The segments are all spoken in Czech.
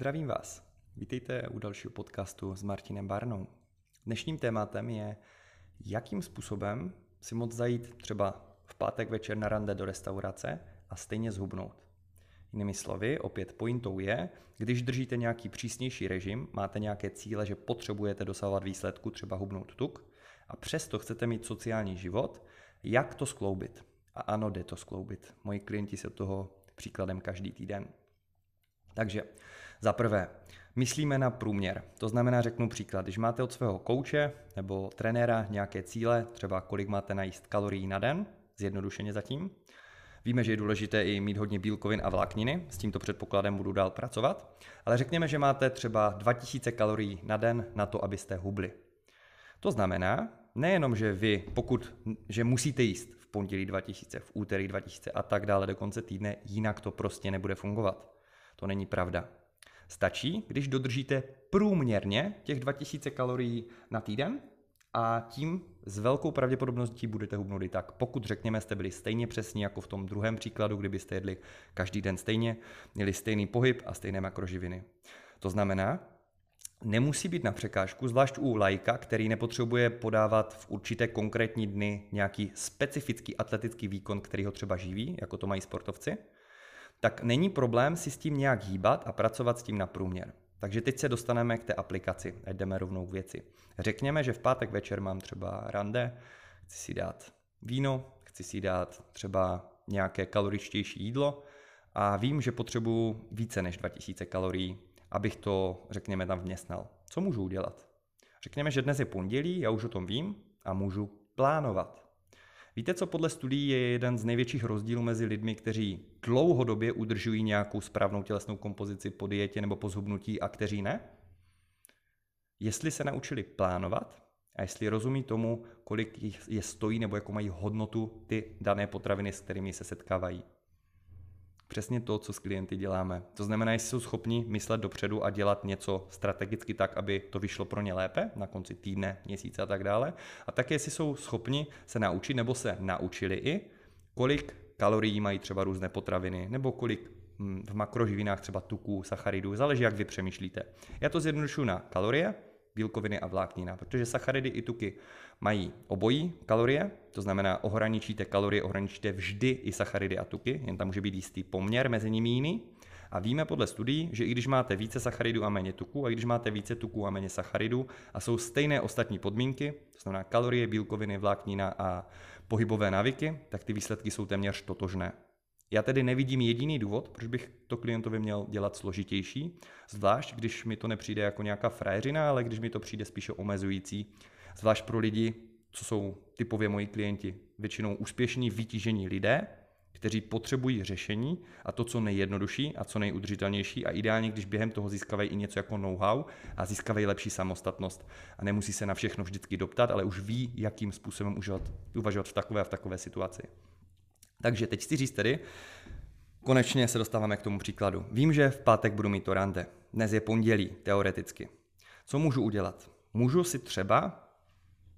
Zdravím vás. Vítejte u dalšího podcastu s Martinem Barnou. Dnešním tématem je, jakým způsobem si moc zajít třeba v pátek večer na rande do restaurace a stejně zhubnout. Jinými slovy, opět pointou je, když držíte nějaký přísnější režim, máte nějaké cíle, že potřebujete dosahovat výsledku, třeba hubnout tuk, a přesto chcete mít sociální život, jak to skloubit? A ano, jde to skloubit. Moji klienti se toho příkladem každý týden. Takže za prvé, myslíme na průměr. To znamená, řeknu příklad, když máte od svého kouče nebo trenéra nějaké cíle, třeba kolik máte najíst kalorií na den, zjednodušeně zatím, Víme, že je důležité i mít hodně bílkovin a vlákniny, s tímto předpokladem budu dál pracovat, ale řekněme, že máte třeba 2000 kalorií na den na to, abyste hubli. To znamená, nejenom, že vy, pokud, že musíte jíst v pondělí 2000, v úterý 2000 a tak dále do konce týdne, jinak to prostě nebude fungovat. To není pravda. Stačí, když dodržíte průměrně těch 2000 kalorií na týden a tím s velkou pravděpodobností budete hubnout i tak. Pokud řekněme, jste byli stejně přesní jako v tom druhém příkladu, kdybyste jedli každý den stejně, měli stejný pohyb a stejné makroživiny. To znamená, nemusí být na překážku, zvlášť u lajka, který nepotřebuje podávat v určité konkrétní dny nějaký specifický atletický výkon, který ho třeba živí, jako to mají sportovci, tak není problém si s tím nějak hýbat a pracovat s tím na průměr. Takže teď se dostaneme k té aplikaci, ať jdeme rovnou k věci. Řekněme, že v pátek večer mám třeba rande, chci si dát víno, chci si dát třeba nějaké kaloričtější jídlo a vím, že potřebuji více než 2000 kalorií, abych to, řekněme, tam vměstnal. Co můžu udělat? Řekněme, že dnes je pondělí, já už o tom vím a můžu plánovat. Víte, co podle studií je jeden z největších rozdílů mezi lidmi, kteří dlouhodobě udržují nějakou správnou tělesnou kompozici po dietě nebo po zhubnutí a kteří ne? Jestli se naučili plánovat a jestli rozumí tomu, kolik je stojí nebo jakou mají hodnotu ty dané potraviny, s kterými se setkávají přesně to, co s klienty děláme. To znamená, jestli jsou schopni myslet dopředu a dělat něco strategicky tak, aby to vyšlo pro ně lépe na konci týdne, měsíce a tak dále. A také, jestli jsou schopni se naučit nebo se naučili i, kolik kalorií mají třeba různé potraviny, nebo kolik hm, v makroživinách třeba tuků, sacharidů, záleží, jak vy přemýšlíte. Já to zjednodušuji na kalorie, bílkoviny a vláknina, protože sacharidy i tuky mají obojí kalorie, to znamená ohraničíte kalorie, ohraničíte vždy i sacharidy a tuky, jen tam může být jistý poměr mezi nimi jiný. A víme podle studií, že i když máte více sacharidů a méně tuků, a i když máte více tuků a méně sacharidů a jsou stejné ostatní podmínky, to znamená kalorie, bílkoviny, vláknina a pohybové návyky, tak ty výsledky jsou téměř totožné. Já tedy nevidím jediný důvod, proč bych to klientovi měl dělat složitější, zvlášť když mi to nepřijde jako nějaká frajeřina, ale když mi to přijde spíše omezující, zvlášť pro lidi, co jsou typově moji klienti, většinou úspěšní, vytížení lidé, kteří potřebují řešení a to, co nejjednodušší a co nejudržitelnější a ideálně, když během toho získávají i něco jako know-how a získávají lepší samostatnost a nemusí se na všechno vždycky doptat, ale už ví, jakým způsobem uvažovat, uvažovat v takové a v takové situaci. Takže teď chci říct tedy, konečně se dostáváme k tomu příkladu. Vím, že v pátek budu mít to rande. Dnes je pondělí, teoreticky. Co můžu udělat? Můžu si třeba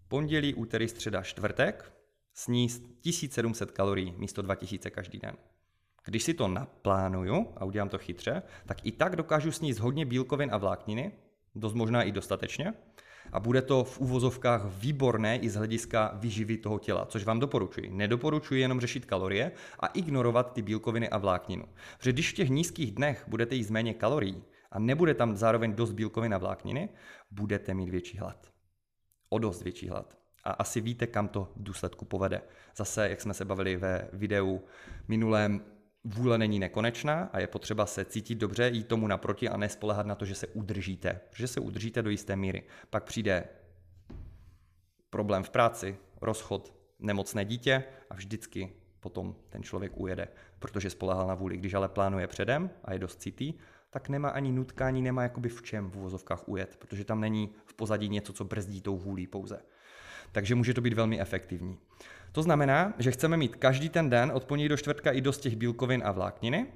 pondělí, úterý, středa, čtvrtek sníst 1700 kalorií místo 2000 každý den. Když si to naplánuju a udělám to chytře, tak i tak dokážu sníst hodně bílkovin a vlákniny, dost možná i dostatečně, a bude to v úvozovkách výborné i z hlediska výživy toho těla, což vám doporučuji. Nedoporučuji jenom řešit kalorie a ignorovat ty bílkoviny a vlákninu. Protože když v těch nízkých dnech budete jíst méně kalorií a nebude tam zároveň dost bílkovin a vlákniny, budete mít větší hlad. O dost větší hlad. A asi víte, kam to v důsledku povede. Zase, jak jsme se bavili ve videu minulém, vůle není nekonečná a je potřeba se cítit dobře, jít tomu naproti a nespolehat na to, že se udržíte. Protože se udržíte do jisté míry. Pak přijde problém v práci, rozchod, nemocné dítě a vždycky potom ten člověk ujede, protože spolehal na vůli. Když ale plánuje předem a je dost citý, tak nemá ani nutkání, nemá jakoby v čem v uvozovkách ujet, protože tam není v pozadí něco, co brzdí tou vůlí pouze. Takže může to být velmi efektivní. To znamená, že chceme mít každý ten den od pondělí do čtvrtka i dost těch bílkovin a vlákniny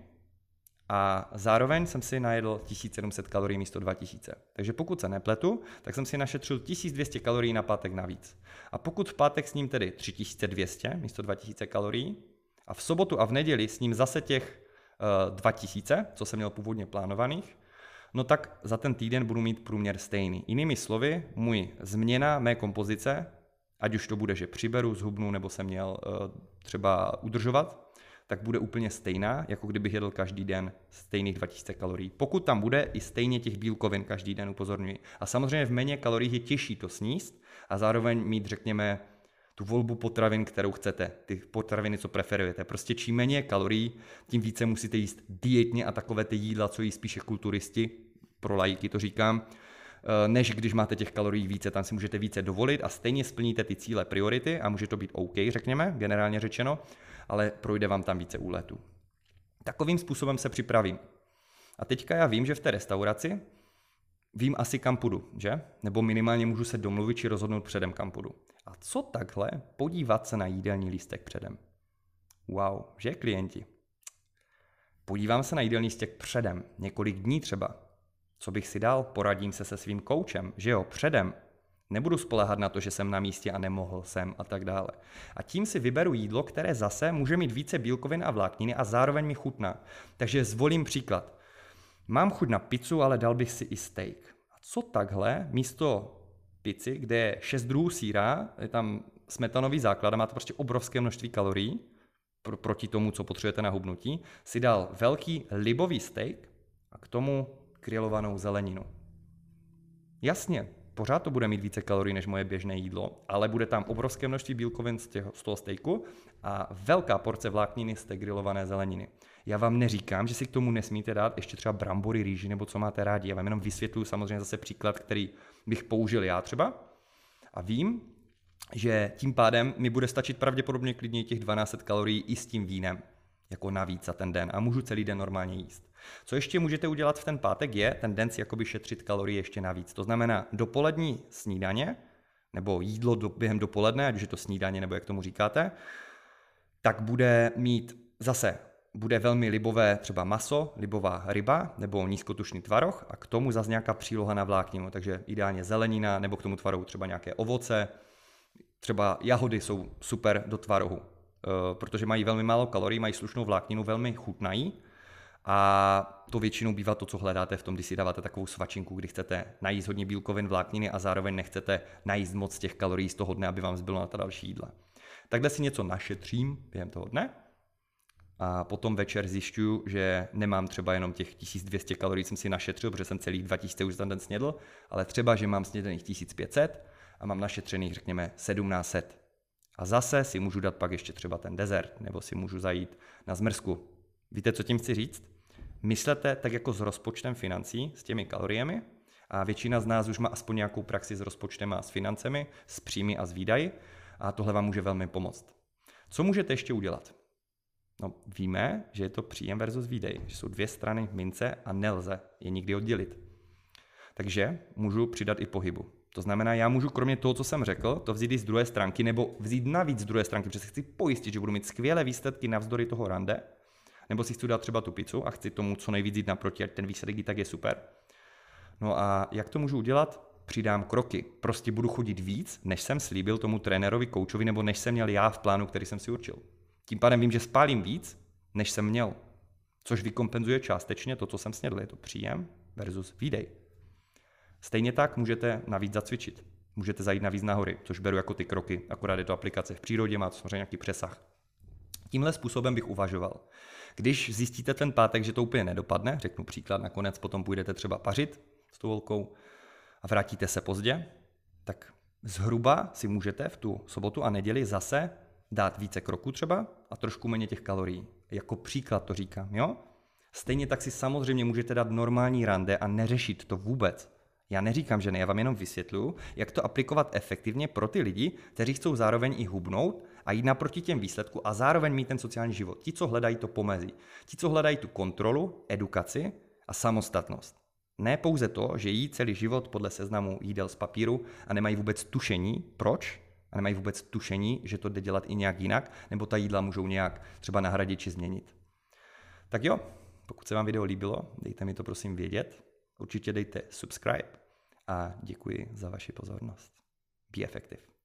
a zároveň jsem si najedl 1700 kalorií místo 2000. Takže pokud se nepletu, tak jsem si našetřil 1200 kalorií na pátek navíc. A pokud v pátek s ním tedy 3200 místo 2000 kalorií a v sobotu a v neděli s ním zase těch uh, eh, 2000, co jsem měl původně plánovaných, no tak za ten týden budu mít průměr stejný. Jinými slovy, můj změna mé kompozice, ať už to bude, že přiberu, zhubnu nebo jsem měl uh, třeba udržovat, tak bude úplně stejná, jako kdybych jedl každý den stejných 2000 kalorií. Pokud tam bude i stejně těch bílkovin každý den, upozorňuji. A samozřejmě v méně kalorií je těžší to sníst a zároveň mít, řekněme, tu volbu potravin, kterou chcete, ty potraviny, co preferujete. Prostě čím méně kalorií, tím více musíte jíst dietně a takové ty jídla, co jí spíše kulturisti, pro lajky to říkám, eh, než když máte těch kalorií více, tam si můžete více dovolit a stejně splníte ty cíle priority a může to být OK, řekněme, generálně řečeno, ale projde vám tam více úletů. Takovým způsobem se připravím. A teďka já vím, že v té restauraci vím asi kam půjdu, že? Nebo minimálně můžu se domluvit či rozhodnout předem kam půjdu. A co takhle podívat se na jídelní lístek předem? Wow, že klienti? Podívám se na jídelní lístek předem, několik dní třeba. Co bych si dal? Poradím se se svým koučem, že jo, předem. Nebudu spolehat na to, že jsem na místě a nemohl jsem a tak dále. A tím si vyberu jídlo, které zase může mít více bílkovin a vlákniny a zároveň mi chutná. Takže zvolím příklad. Mám chuť na pizzu, ale dal bych si i steak. A co takhle místo pici, kde je 6 druhů síra, je tam smetanový základ a má to prostě obrovské množství kalorií pro, proti tomu, co potřebujete na hubnutí, si dal velký libový steak a k tomu grilovanou zeleninu. Jasně, pořád to bude mít více kalorií než moje běžné jídlo, ale bude tam obrovské množství bílkovin z, těho, z toho stejku a velká porce vlákniny z té grilované zeleniny. Já vám neříkám, že si k tomu nesmíte dát ještě třeba brambory, rýži nebo co máte rádi. Já vám jenom vysvětluji samozřejmě zase příklad, který bych použil já třeba. A vím, že tím pádem mi bude stačit pravděpodobně klidně těch 1200 kalorií i s tím vínem, jako navíc za ten den a můžu celý den normálně jíst. Co ještě můžete udělat v ten pátek je ten den si jakoby šetřit kalorie ještě navíc. To znamená dopolední snídaně, nebo jídlo do, během dopoledne, ať už je to snídaně, nebo jak tomu říkáte, tak bude mít zase bude velmi libové třeba maso, libová ryba nebo nízkotučný tvaroh a k tomu zase nějaká příloha na vlákninu, takže ideálně zelenina nebo k tomu tvarohu třeba nějaké ovoce, třeba jahody jsou super do tvarohu, eh, protože mají velmi málo kalorií, mají slušnou vlákninu, velmi chutnají a to většinou bývá to, co hledáte v tom, když si dáváte takovou svačinku, kdy chcete najíst hodně bílkovin, vlákniny a zároveň nechcete najíst moc těch kalorií z toho dne, aby vám zbylo na ta další jídla. Takhle si něco našetřím během toho dne a potom večer zjišťuju, že nemám třeba jenom těch 1200 kalorií, jsem si našetřil, protože jsem celých 2000 už ten den snědl, ale třeba, že mám snědených 1500 a mám našetřených, řekněme, 1700. A zase si můžu dát pak ještě třeba ten dezert, nebo si můžu zajít na zmrzku. Víte, co tím chci říct? Myslete tak jako s rozpočtem financí, s těmi kaloriemi, a většina z nás už má aspoň nějakou praxi s rozpočtem a s financemi, s příjmy a s výdaji, a tohle vám může velmi pomoct. Co můžete ještě udělat? No, víme, že je to příjem versus výdej, že jsou dvě strany mince a nelze je nikdy oddělit. Takže můžu přidat i pohybu. To znamená, já můžu kromě toho, co jsem řekl, to vzít i z druhé stránky, nebo vzít navíc z druhé stránky, protože chci pojistit, že budu mít skvělé výsledky navzdory toho rande, nebo si chci dát třeba tu pizzu a chci tomu co nejvíc jít naproti, ať ten výsledek i tak je super. No a jak to můžu udělat? Přidám kroky. Prostě budu chodit víc, než jsem slíbil tomu trenérovi, koučovi, nebo než jsem měl já v plánu, který jsem si určil. Tím pádem vím, že spálím víc, než jsem měl. Což vykompenzuje částečně to, co jsem snědl. Je to příjem versus výdej. Stejně tak můžete navíc zacvičit. Můžete zajít navíc nahory, což beru jako ty kroky, akorát je to aplikace v přírodě, má to samozřejmě nějaký přesah. Tímhle způsobem bych uvažoval. Když zjistíte ten pátek, že to úplně nedopadne, řeknu příklad, nakonec potom půjdete třeba pařit s tou holkou a vrátíte se pozdě, tak zhruba si můžete v tu sobotu a neděli zase dát více kroků třeba a trošku méně těch kalorií. Jako příklad to říkám, jo? Stejně tak si samozřejmě můžete dát normální rande a neřešit to vůbec. Já neříkám, že ne, já vám jenom vysvětluju, jak to aplikovat efektivně pro ty lidi, kteří chcou zároveň i hubnout a jít naproti těm výsledku a zároveň mít ten sociální život. Ti, co hledají to pomezí. Ti, co hledají tu kontrolu, edukaci a samostatnost. Ne pouze to, že jí celý život podle seznamu jídel z papíru a nemají vůbec tušení, proč, a nemají vůbec tušení, že to jde dělat i nějak jinak, nebo ta jídla můžou nějak třeba nahradit či změnit. Tak jo, pokud se vám video líbilo, dejte mi to prosím vědět. Určitě dejte subscribe a děkuji za vaši pozornost. Be effective.